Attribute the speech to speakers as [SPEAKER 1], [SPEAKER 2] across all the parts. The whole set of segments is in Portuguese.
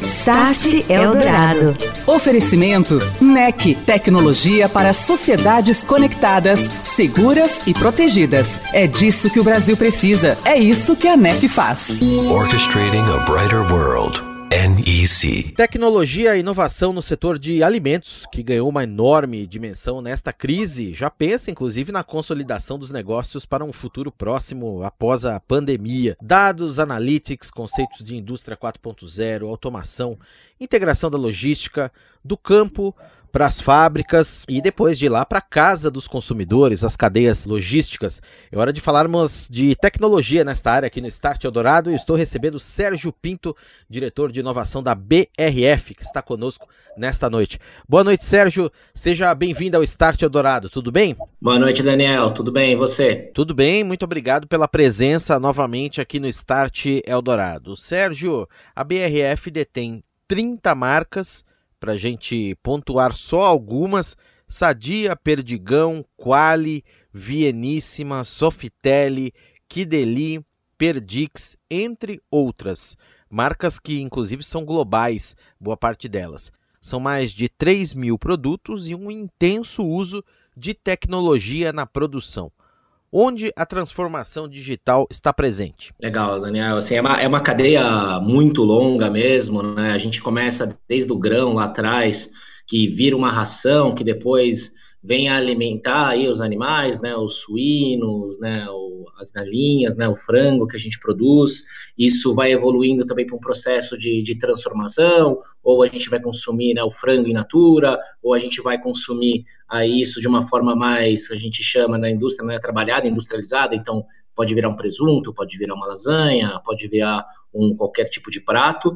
[SPEAKER 1] Start Eldorado.
[SPEAKER 2] Oferecimento NEC, tecnologia para sociedades conectadas, seguras e protegidas. É disso que o Brasil precisa. É isso que a NEC faz.
[SPEAKER 3] Orchestrating a brighter world. NEC.
[SPEAKER 4] Tecnologia e inovação no setor de alimentos, que ganhou uma enorme dimensão nesta crise, já pensa inclusive na consolidação dos negócios para um futuro próximo após a pandemia. Dados, analytics, conceitos de indústria 4.0, automação, integração da logística, do campo para as fábricas e depois de lá para a casa dos consumidores, as cadeias logísticas. É hora de falarmos de tecnologia nesta área aqui no Start Eldorado e estou recebendo Sérgio Pinto, diretor de inovação da BRF, que está conosco nesta noite. Boa noite, Sérgio. Seja bem-vindo ao Start Eldorado. Tudo bem?
[SPEAKER 5] Boa noite, Daniel. Tudo bem? E você?
[SPEAKER 4] Tudo bem. Muito obrigado pela presença novamente aqui no Start Eldorado. Sérgio, a BRF detém 30 marcas para a gente pontuar só algumas: Sadia, Perdigão, Quali, Vieníssima, Sofitelli, Kideli, Perdix, entre outras. Marcas que, inclusive, são globais, boa parte delas. São mais de 3 mil produtos e um intenso uso de tecnologia na produção onde a transformação digital está presente?
[SPEAKER 5] Legal, Daniel. Assim, é, uma, é uma cadeia muito longa mesmo, né? A gente começa desde o grão lá atrás, que vira uma ração, que depois vem a alimentar aí os animais, né, os suínos, né, o, as galinhas, né, o frango que a gente produz. Isso vai evoluindo também para um processo de, de, transformação, ou a gente vai consumir né, o frango in natura, ou a gente vai consumir aí isso de uma forma mais, a gente chama na indústria, né, trabalhada, industrializada, então pode virar um presunto, pode virar uma lasanha, pode virar um qualquer tipo de prato.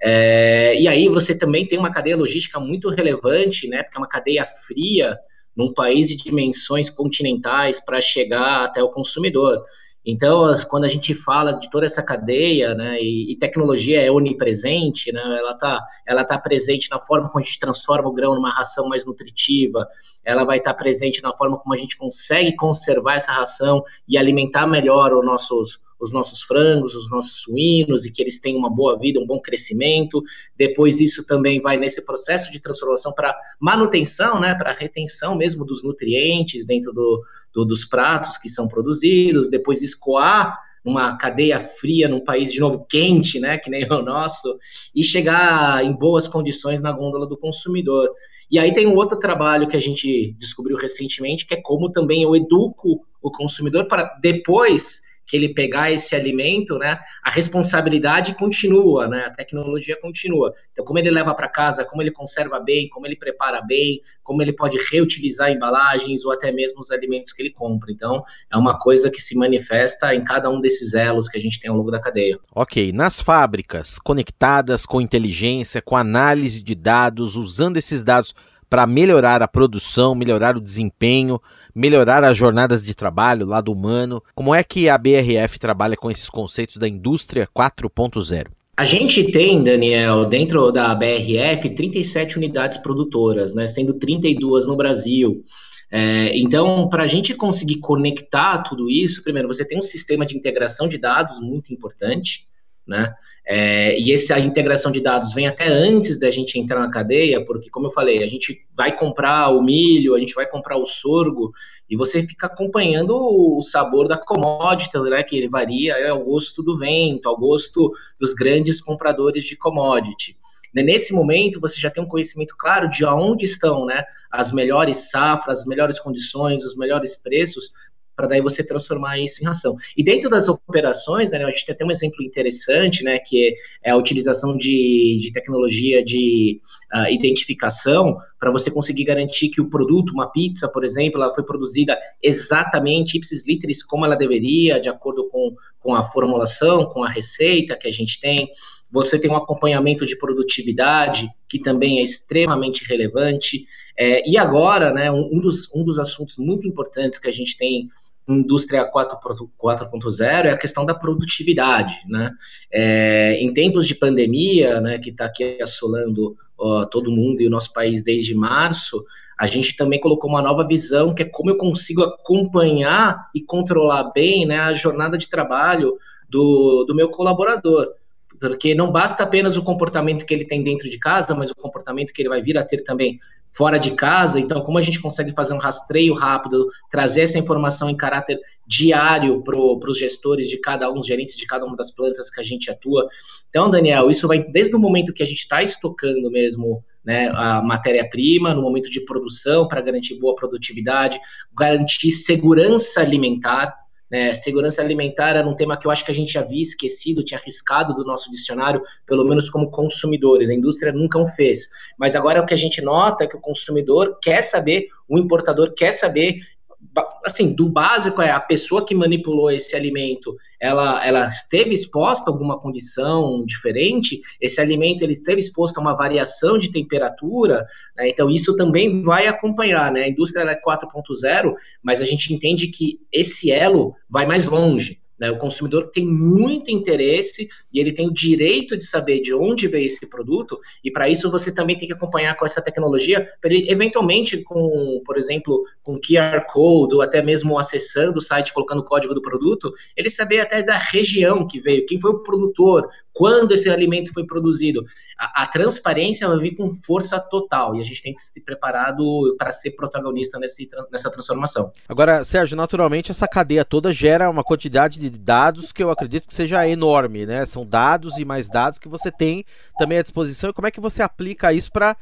[SPEAKER 5] É, e aí você também tem uma cadeia logística muito relevante, né, porque é uma cadeia fria, num país de dimensões continentais para chegar até o consumidor. Então, quando a gente fala de toda essa cadeia, né, e, e tecnologia é onipresente, né, ela está ela tá presente na forma como a gente transforma o grão numa ração mais nutritiva, ela vai estar tá presente na forma como a gente consegue conservar essa ração e alimentar melhor os nossos, os nossos frangos, os nossos suínos e que eles tenham uma boa vida, um bom crescimento. Depois isso também vai nesse processo de transformação para manutenção, né, para retenção mesmo dos nutrientes dentro do, do, dos pratos que são produzidos. Depois escoar uma cadeia fria num país de novo quente, né, que nem o nosso, e chegar em boas condições na gôndola do consumidor. E aí tem um outro trabalho que a gente descobriu recentemente, que é como também eu educo o consumidor para depois que ele pegar esse alimento, né, a responsabilidade continua, né, a tecnologia continua. Então, como ele leva para casa, como ele conserva bem, como ele prepara bem, como ele pode reutilizar embalagens ou até mesmo os alimentos que ele compra. Então, é uma coisa que se manifesta em cada um desses elos que a gente tem ao longo da cadeia.
[SPEAKER 4] Ok, nas fábricas conectadas com inteligência, com análise de dados, usando esses dados para melhorar a produção, melhorar o desempenho, melhorar as jornadas de trabalho, lado humano. Como é que a BRF trabalha com esses conceitos da indústria 4.0?
[SPEAKER 5] A gente tem, Daniel, dentro da BRF, 37 unidades produtoras, né, sendo 32 no Brasil. É, então, para a gente conseguir conectar tudo isso, primeiro, você tem um sistema de integração de dados muito importante, né? É, e essa integração de dados vem até antes da gente entrar na cadeia, porque, como eu falei, a gente vai comprar o milho, a gente vai comprar o sorgo, e você fica acompanhando o sabor da commodity, né, que ele varia é ao gosto do vento, ao gosto dos grandes compradores de commodity. Nesse momento, você já tem um conhecimento claro de onde estão né, as melhores safras, as melhores condições, os melhores preços para daí você transformar isso em ração. E dentro das operações, né, a gente tem até um exemplo interessante, né, que é a utilização de, de tecnologia de uh, identificação para você conseguir garantir que o produto, uma pizza, por exemplo, ela foi produzida exatamente ipsis literis como ela deveria, de acordo com, com a formulação, com a receita que a gente tem. Você tem um acompanhamento de produtividade, que também é extremamente relevante. É, e agora, né, um, um, dos, um dos assuntos muito importantes que a gente tem indústria 4.0 é a questão da produtividade, né? É, em tempos de pandemia, né, que está aqui assolando ó, todo mundo e o nosso país desde março, a gente também colocou uma nova visão, que é como eu consigo acompanhar e controlar bem né, a jornada de trabalho do, do meu colaborador. Porque não basta apenas o comportamento que ele tem dentro de casa, mas o comportamento que ele vai vir a ter também fora de casa. Então, como a gente consegue fazer um rastreio rápido, trazer essa informação em caráter diário para os gestores de cada um, os gerentes de cada uma das plantas que a gente atua. Então, Daniel, isso vai desde o momento que a gente está estocando mesmo né, a matéria-prima, no momento de produção, para garantir boa produtividade, garantir segurança alimentar. Né, segurança alimentar era um tema que eu acho que a gente havia esquecido, tinha arriscado do nosso dicionário, pelo menos como consumidores. A indústria nunca o fez. Mas agora o que a gente nota é que o consumidor quer saber, o importador quer saber assim, do básico é a pessoa que manipulou esse alimento, ela, ela esteve exposta a alguma condição diferente, esse alimento ele esteve exposto a uma variação de temperatura, né? então isso também vai acompanhar, né? A indústria é 4.0, mas a gente entende que esse elo vai mais longe. Né? O consumidor tem muito interesse e ele tem o direito de saber de onde veio esse produto, e para isso você também tem que acompanhar com essa tecnologia, para ele eventualmente com, por exemplo, com QR Code, ou até mesmo acessando o site, colocando o código do produto, ele saber até da região que veio, quem foi o produtor, quando esse alimento foi produzido. A, a transparência vai vir com força total e a gente tem que se preparado para ser protagonista nesse, nessa transformação.
[SPEAKER 4] Agora, Sérgio, naturalmente essa cadeia toda gera uma quantidade de dados que eu acredito que seja enorme, né? São dados e mais dados que você tem também à disposição. E como é que você aplica isso para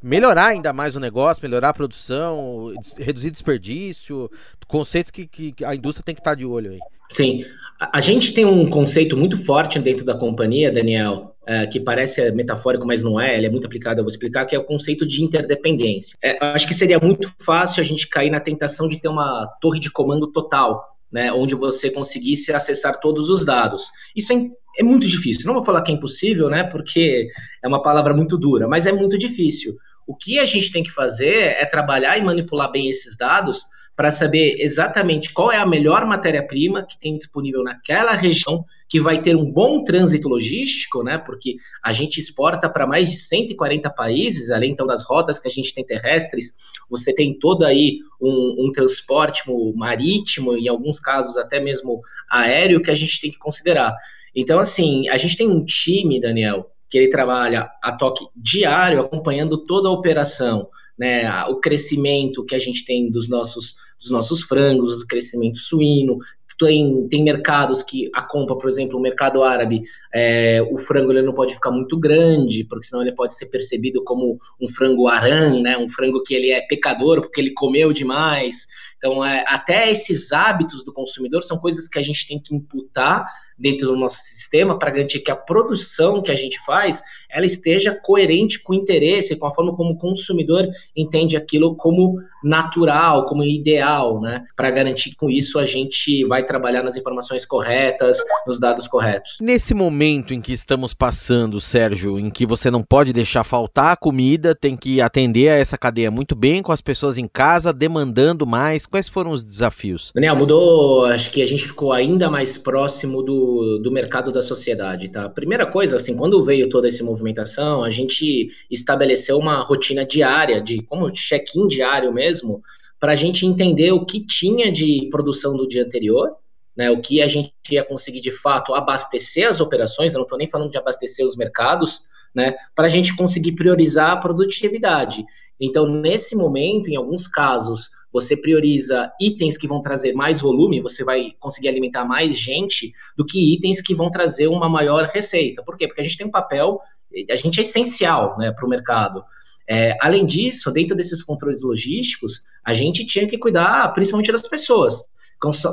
[SPEAKER 4] melhorar ainda mais o negócio, melhorar a produção, reduzir desperdício, conceitos que, que a indústria tem que estar de olho aí.
[SPEAKER 5] Sim, a gente tem um conceito muito forte dentro da companhia, Daniel, é, que parece metafórico, mas não é, ele é muito aplicado, eu vou explicar, que é o conceito de interdependência. É, acho que seria muito fácil a gente cair na tentação de ter uma torre de comando total, né, onde você conseguisse acessar todos os dados. Isso é, é muito difícil. Não vou falar que é impossível, né, porque é uma palavra muito dura, mas é muito difícil. O que a gente tem que fazer é trabalhar e manipular bem esses dados para saber exatamente qual é a melhor matéria-prima que tem disponível naquela região, que vai ter um bom trânsito logístico, né? Porque a gente exporta para mais de 140 países, além então das rotas que a gente tem terrestres, você tem todo aí um, um transporte marítimo, em alguns casos até mesmo aéreo, que a gente tem que considerar. Então, assim, a gente tem um time, Daniel, que ele trabalha a toque diário, acompanhando toda a operação, né, o crescimento que a gente tem dos nossos, dos nossos frangos, o crescimento suíno, tem, tem mercados que a compra, por exemplo, o mercado árabe, é, o frango ele não pode ficar muito grande, porque senão ele pode ser percebido como um frango aran, né, um frango que ele é pecador porque ele comeu demais. Então, é, até esses hábitos do consumidor são coisas que a gente tem que imputar dentro do nosso sistema para garantir que a produção que a gente faz ela esteja coerente com o interesse, com a forma como o consumidor entende aquilo como natural, como ideal, né? Para garantir que com isso a gente vai trabalhar nas informações corretas, nos dados corretos.
[SPEAKER 4] Nesse momento em que estamos passando, Sérgio, em que você não pode deixar faltar a comida, tem que atender a essa cadeia muito bem, com as pessoas em casa demandando mais, quais foram os desafios?
[SPEAKER 5] Daniel, mudou, acho que a gente ficou ainda mais próximo do do, mercado da sociedade, tá? Primeira coisa, assim, quando veio toda essa movimentação, a gente estabeleceu uma rotina diária, de como check-in diário mesmo, para a gente entender o que tinha de produção do dia anterior, né, o que a gente ia conseguir de fato abastecer as operações, eu não estou nem falando de abastecer os mercados, né, para a gente conseguir priorizar a produtividade. Então, nesse momento, em alguns casos, você prioriza itens que vão trazer mais volume, você vai conseguir alimentar mais gente, do que itens que vão trazer uma maior receita. Por quê? Porque a gente tem um papel, a gente é essencial né, para o mercado. É, além disso, dentro desses controles logísticos, a gente tinha que cuidar principalmente das pessoas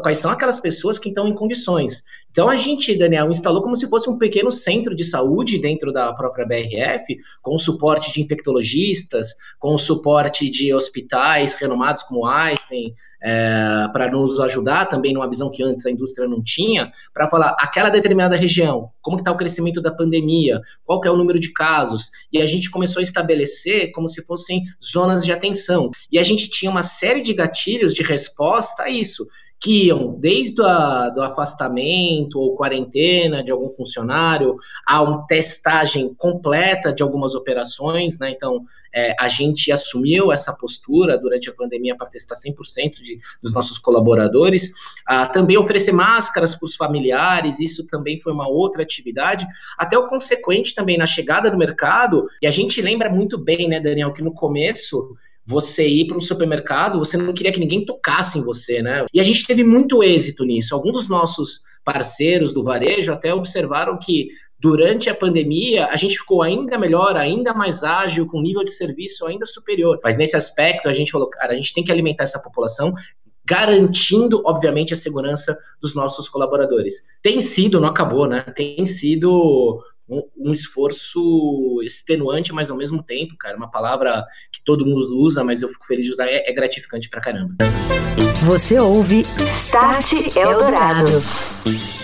[SPEAKER 5] quais são aquelas pessoas que estão em condições. Então a gente, Daniel, instalou como se fosse um pequeno centro de saúde dentro da própria BRF, com suporte de infectologistas, com suporte de hospitais renomados como Einstein, é, para nos ajudar também numa visão que antes a indústria não tinha, para falar aquela determinada região, como está o crescimento da pandemia, qual é o número de casos, e a gente começou a estabelecer como se fossem zonas de atenção. E a gente tinha uma série de gatilhos de resposta a isso que iam desde o afastamento, isolamento ou quarentena de algum funcionário, há uma testagem completa de algumas operações, né? Então, é, a gente assumiu essa postura durante a pandemia para testar 100% de, dos nossos colaboradores. Ah, também oferecer máscaras para os familiares, isso também foi uma outra atividade. Até o consequente também na chegada do mercado, e a gente lembra muito bem, né, Daniel, que no começo você ir para um supermercado, você não queria que ninguém tocasse em você, né? E a gente teve muito êxito nisso. Alguns dos nossos parceiros do varejo até observaram que durante a pandemia a gente ficou ainda melhor, ainda mais ágil, com nível de serviço ainda superior. Mas nesse aspecto a gente falou, cara, a gente tem que alimentar essa população garantindo, obviamente, a segurança dos nossos colaboradores. Tem sido, não acabou, né? Tem sido um, um, esforço extenuante, mas ao mesmo tempo, cara, uma palavra que todo mundo usa, mas eu fico feliz de usar, é, é gratificante pra caramba.
[SPEAKER 1] Você ouve Start Eldorado.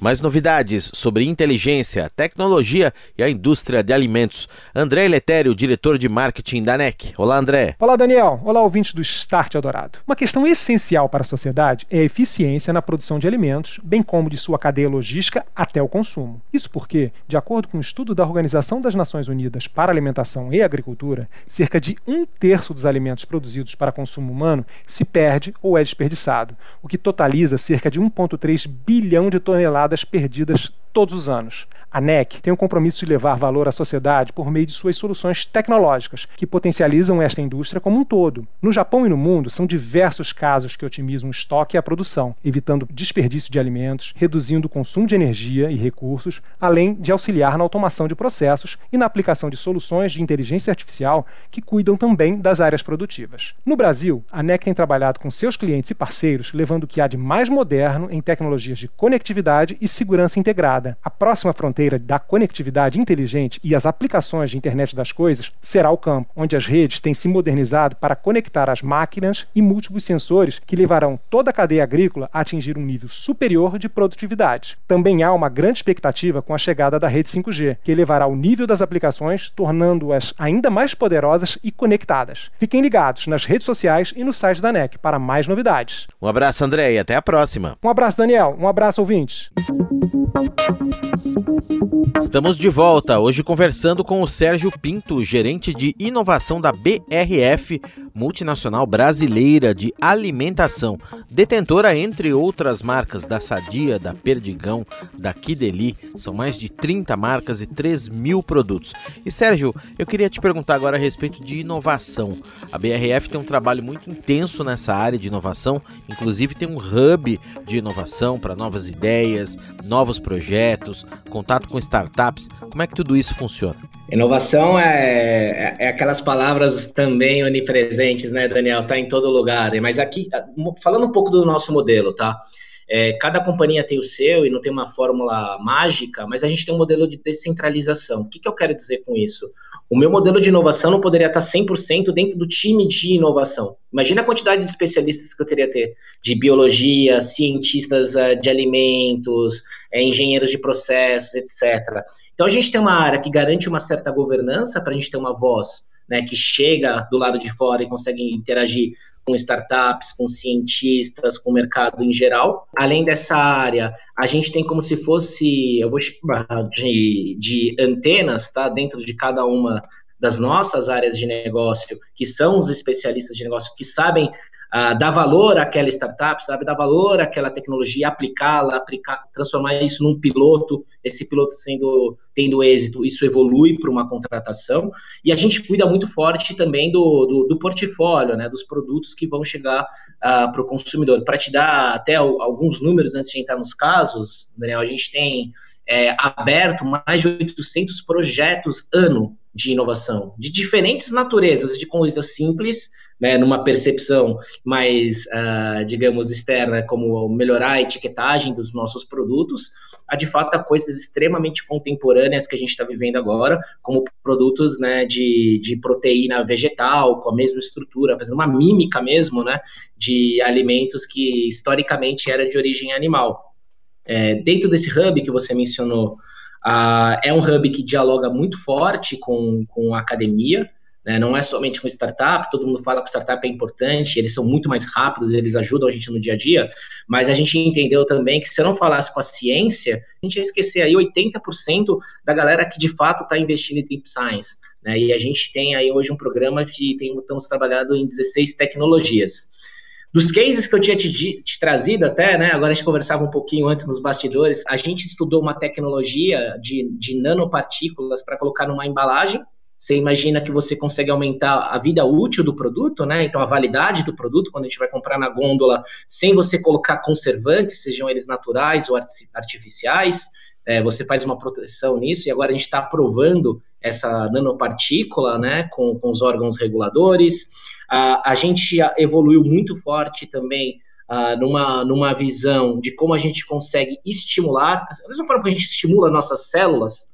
[SPEAKER 4] Mais novidades sobre inteligência, tecnologia e a indústria de alimentos. André Letério, diretor de marketing da NEC. Olá, André.
[SPEAKER 6] Olá, Daniel. Olá, ouvintes do Start Eldorado. Uma questão essencial para a sociedade é a eficiência na produção de alimentos, bem como de sua cadeia logística até o consumo. Isso porque, de acordo com um estudo da Organização das Nações Unidas para Alimentação e Agricultura, cerca de um terço dos alimentos produzidos para consumo humano se perde ou é desperdiçado, o que totaliza cerca de 1,3 bilhão de toneladas perdidas todos os anos. A NEC tem o compromisso de levar valor à sociedade por meio de suas soluções tecnológicas, que potencializam esta indústria como um todo. No Japão e no mundo, são diversos casos que otimizam o estoque e a produção, evitando desperdício de alimentos, reduzindo o consumo de energia e recursos, além de auxiliar na automação de processos e na aplicação de soluções de inteligência artificial que cuidam também das áreas produtivas. No Brasil, a NEC tem trabalhado com seus clientes e parceiros, levando o que há de mais moderno em tecnologias de conectividade e segurança integrada. A próxima fronteira fronteira da conectividade inteligente e as aplicações de internet das coisas será o campo, onde as redes têm se modernizado para conectar as máquinas e múltiplos sensores que levarão toda a cadeia agrícola a atingir um nível superior de produtividade. Também há uma grande expectativa com a chegada da rede 5G, que elevará o nível das aplicações, tornando-as ainda mais poderosas e conectadas. Fiquem ligados nas redes sociais e no site da NEC para mais novidades.
[SPEAKER 4] Um abraço, André, e até a próxima.
[SPEAKER 6] Um abraço, Daniel. Um abraço, ouvintes.
[SPEAKER 4] Estamos de volta, hoje conversando com o Sérgio Pinto, gerente de inovação da BRF, multinacional brasileira de alimentação, detentora, entre outras marcas, da Sadia, da Perdigão, da Kideli. São mais de 30 marcas e 3 mil produtos. E Sérgio, eu queria te perguntar agora a respeito de inovação. A BRF tem um trabalho muito intenso nessa área de inovação, inclusive tem um hub de inovação para novas ideias, novos projetos, contato com startups. Como é que tudo isso funciona?
[SPEAKER 5] Inovação é, é, é aquelas palavras também onipresentes, né, Daniel? Tá em todo lugar. Mas aqui, falando um pouco do nosso modelo, tá? É, cada companhia tem o seu e não tem uma fórmula mágica, mas a gente tem um modelo de descentralização. O que, que eu quero dizer com isso? O meu modelo de inovação não poderia estar 100% dentro do time de inovação. Imagina a quantidade de especialistas que eu teria ter, de biologia, cientistas uh, de alimentos, uh, engenheiros de processos, etc. Então a gente tem uma área que garante uma certa governança para a gente ter uma voz né, que chega do lado de fora e consegue interagir com startups, com cientistas, com o mercado em geral. Além dessa área, a gente tem como se fosse, eu vou chamar de, de antenas, tá? Dentro de cada uma das nossas áreas de negócio, que são os especialistas de negócio que sabem uh, dar valor àquela startup, sabe, dar valor àquela tecnologia, aplicá-la, aplicar, transformar isso num piloto, esse piloto sendo tendo êxito, isso evolui para uma contratação, e a gente cuida muito forte também do, do, do portfólio, né, dos produtos que vão chegar uh, para o consumidor. Para te dar até alguns números antes de entrar nos casos, Daniel, a gente tem é, aberto mais de 800 projetos ano de inovação, de diferentes naturezas, de coisas simples né, numa percepção mais, uh, digamos, externa, como melhorar a etiquetagem dos nossos produtos, a de fato coisas extremamente contemporâneas que a gente está vivendo agora, como produtos né, de, de proteína vegetal, com a mesma estrutura, fazendo uma mímica mesmo né, de alimentos que historicamente eram de origem animal. É, dentro desse hub que você mencionou, uh, é um hub que dialoga muito forte com, com a academia, né? Não é somente com startup, todo mundo fala que startup é importante, eles são muito mais rápidos, eles ajudam a gente no dia a dia, mas a gente entendeu também que se eu não falasse com a ciência, a gente ia esquecer aí 80% da galera que de fato está investindo em Deep Science. Né? E a gente tem aí hoje um programa que tem, estamos trabalhando em 16 tecnologias. Dos cases que eu tinha te, te, trazido até, né? Agora a gente conversava um pouquinho antes nos bastidores. A gente estudou uma tecnologia de, de nanopartículas para colocar numa embalagem. Você imagina que você consegue aumentar a vida útil do produto, né? Então a validade do produto quando a gente vai comprar na gôndola, sem você colocar conservantes, sejam eles naturais ou artificiais. É, você faz uma proteção nisso e agora a gente está aprovando essa nanopartícula, né? Com, com os órgãos reguladores. A gente evoluiu muito forte também numa, numa visão de como a gente consegue estimular, da mesma forma que a gente estimula nossas células,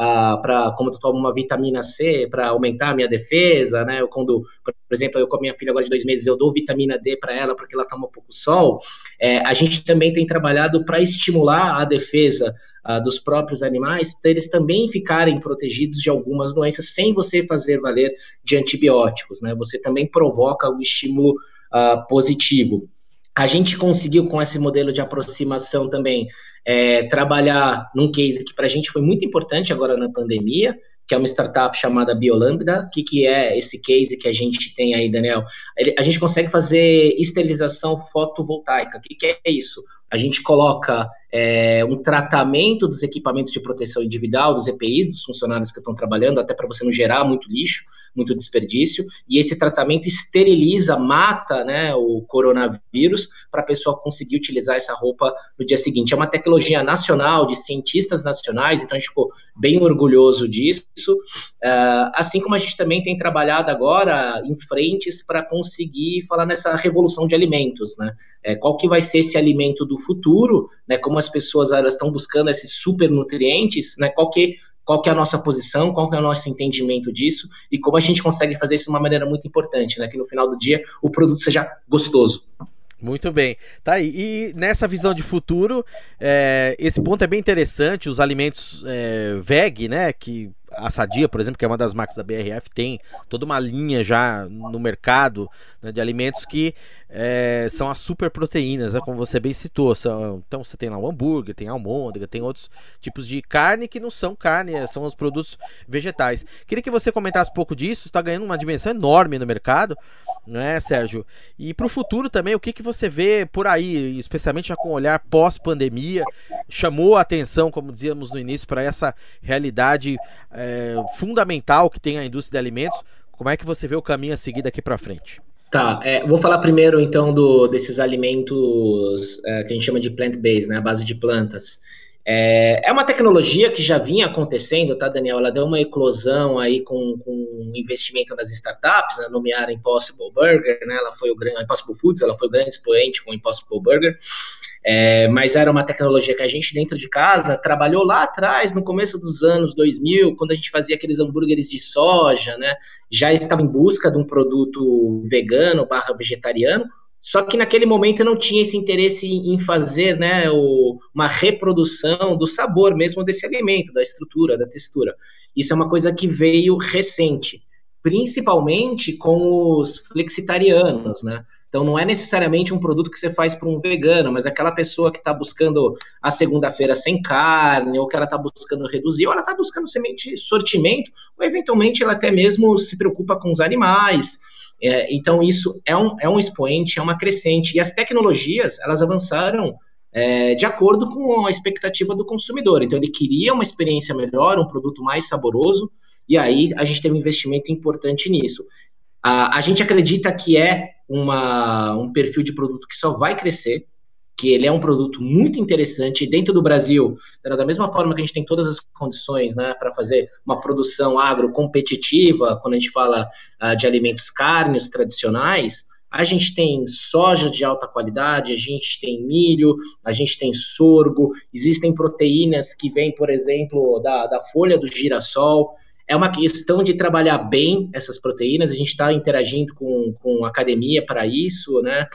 [SPEAKER 5] ah, para como eu tomo uma vitamina C para aumentar a minha defesa, né? Eu, quando, por exemplo, eu com a minha filha agora de dois meses, eu dou vitamina D para ela porque ela toma pouco sol. É, a gente também tem trabalhado para estimular a defesa uh, dos próprios animais, para eles também ficarem protegidos de algumas doenças sem você fazer valer de antibióticos, né? Você também provoca o estímulo uh, positivo. A gente conseguiu com esse modelo de aproximação também é, trabalhar num case que para a gente foi muito importante agora na pandemia, que é uma startup chamada Biolambda. O que, que é esse case que a gente tem aí, Daniel? Ele, a gente consegue fazer esterilização fotovoltaica. O que, que é isso? A gente coloca é, um tratamento dos equipamentos de proteção individual, dos EPIs, dos funcionários que estão trabalhando, até para você não gerar muito lixo, muito desperdício, e esse tratamento esteriliza, mata né, o coronavírus para a pessoa conseguir utilizar essa roupa no dia seguinte. É uma tecnologia nacional, de cientistas nacionais, então a gente ficou bem orgulhoso disso, uh, assim como a gente também tem trabalhado agora em frentes para conseguir falar nessa revolução de alimentos, né? É, qual que vai ser esse alimento do futuro, né? Como as pessoas elas estão buscando esses super nutrientes, né? Qual que qual que é a nossa posição, qual que é o nosso entendimento disso e como a gente consegue fazer isso de uma maneira muito importante, né? Que no final do dia o produto seja gostoso.
[SPEAKER 4] Muito bem. Tá aí. E nessa visão de futuro, é, esse ponto é bem interessante. Os alimentos é, VEG, né? Que a Sadia, por exemplo, que é uma das marcas da BRF, tem toda uma linha já no mercado né, de alimentos que é, são as super proteínas, né, como você bem citou. São, então você tem lá o hambúrguer, tem a almôndega, tem outros tipos de carne que não são carne, é, são os produtos vegetais. Queria que você comentasse um pouco disso, está ganhando uma dimensão enorme no mercado, não é, Sérgio? E para o futuro também, o que, que você vê por aí, especialmente já com o olhar pós-pandemia, chamou a atenção, como dizíamos no início, para essa realidade é, fundamental que tem a indústria de alimentos. Como é que você vê o caminho a seguir daqui para frente?
[SPEAKER 5] Tá, é, vou falar primeiro então do, desses alimentos é, que a gente chama de plant-based, né, a base de plantas. É, é, uma tecnologia que já vinha acontecendo, tá, Daniel? Ela deu uma eclosão aí com, com investimento nas startups, né, nomearam Impossible Burger, né? Ela foi o grande Impossible Foods, ela foi o grande expoente com Impossible Burger. É, mas era uma tecnologia que a gente dentro de casa trabalhou lá atrás, no começo dos anos 2000, quando a gente fazia aqueles hambúrgueres de soja, né? Já estava em busca de um produto vegano barra vegetariano, só que naquele momento eu não tinha esse interesse em fazer né, o, uma reprodução do sabor mesmo desse alimento, da estrutura, da textura. Isso é uma coisa que veio recente, principalmente com os flexitarianos, né? Então não é necessariamente um produto que você faz para um vegano, mas aquela pessoa que está buscando a segunda-feira sem carne, ou que ela está buscando reduzir, ou ela está buscando semente sortimento, ou eventualmente ela até mesmo se preocupa com os animais. É, então isso é um, é um expoente, é uma crescente. E as tecnologias, elas avançaram é, de acordo com a expectativa do consumidor. Então ele queria uma experiência melhor, um produto mais saboroso, e aí a gente tem um investimento importante nisso. A, a gente acredita que é uma, um perfil de produto que só vai crescer, que ele é um produto muito interessante dentro do Brasil, da mesma forma que a gente tem todas as condições né, para fazer uma produção agro competitiva, quando a gente fala uh, de alimentos carnes tradicionais, a gente tem soja de alta qualidade, a gente tem milho, a gente tem sorgo, existem proteínas que vêm, por exemplo, da, da folha do girassol, é uma questão de trabalhar bem essas proteínas, a gente está interagindo com, com academia para isso, né?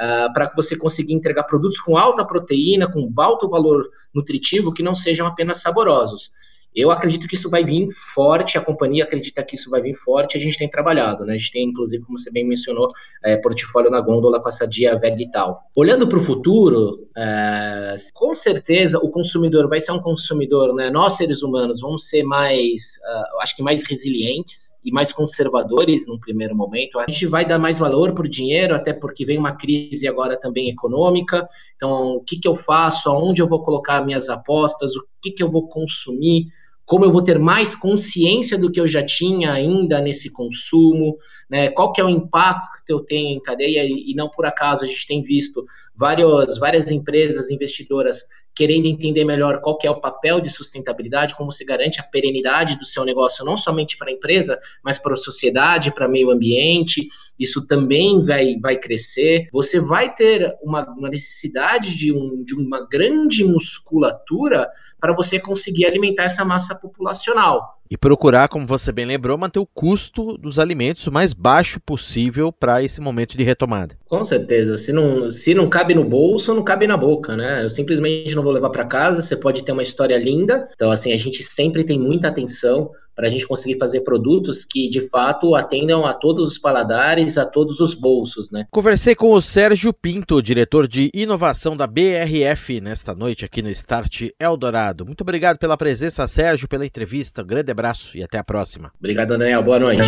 [SPEAKER 5] Uh, para que você consiga entregar produtos com alta proteína, com alto valor nutritivo, que não sejam apenas saborosos. Eu acredito que isso vai vir forte, a companhia acredita que isso vai vir forte, a gente tem trabalhado, né? A gente tem, inclusive, como você bem mencionou, é, portfólio na gôndola com essa dia VEG e tal. Olhando para o futuro, é, com certeza o consumidor vai ser um consumidor, né? Nós, seres humanos, vamos ser mais, uh, acho que mais resilientes e mais conservadores num primeiro momento. A gente vai dar mais valor para o dinheiro, até porque vem uma crise agora também econômica. Então, o que, que eu faço? Aonde eu vou colocar minhas apostas? O que, que eu vou consumir? Como eu vou ter mais consciência do que eu já tinha ainda nesse consumo, né? Qual que é o impacto que eu tenho em cadeia e, não por acaso a gente tem visto vários, várias empresas investidoras querendo entender melhor qual que é o papel de sustentabilidade, como se garante a perenidade do seu negócio, não somente para a empresa, mas para a sociedade, para o meio ambiente. Isso também vai, vai crescer. Você vai ter uma, uma necessidade de, um, de uma grande musculatura para você conseguir alimentar essa massa populacional.
[SPEAKER 4] E procurar, como você bem lembrou, manter o custo dos alimentos o mais baixo possível para esse momento de retomada.
[SPEAKER 5] Com certeza. Se não, se não cabe no bolso, não cabe na boca, né? Eu simplesmente não vou levar para casa. Você pode ter uma história linda. Então, assim, a gente sempre tem muita atenção para a gente conseguir fazer produtos que de fato atendam a todos os paladares, a todos os bolsos, né?
[SPEAKER 4] Conversei com o Sérgio Pinto, diretor de inovação da BRF, nesta noite aqui no Start Eldorado. Muito obrigado pela presença, Sérgio, pela entrevista. Um grande abraço e até a próxima.
[SPEAKER 5] Obrigado, Daniel. Boa noite.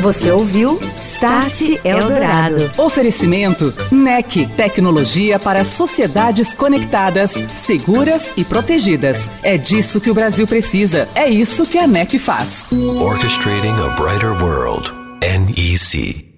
[SPEAKER 1] Você ouviu Start Eldorado.
[SPEAKER 2] Oferecimento NEC, tecnologia para sociedades conectadas, seguras e protegidas. É disso que o Brasil precisa. É isso que a NEC faz.
[SPEAKER 3] Orchestrating a brighter world. NEC.